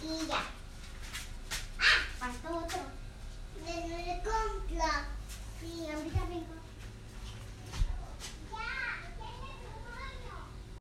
咿呀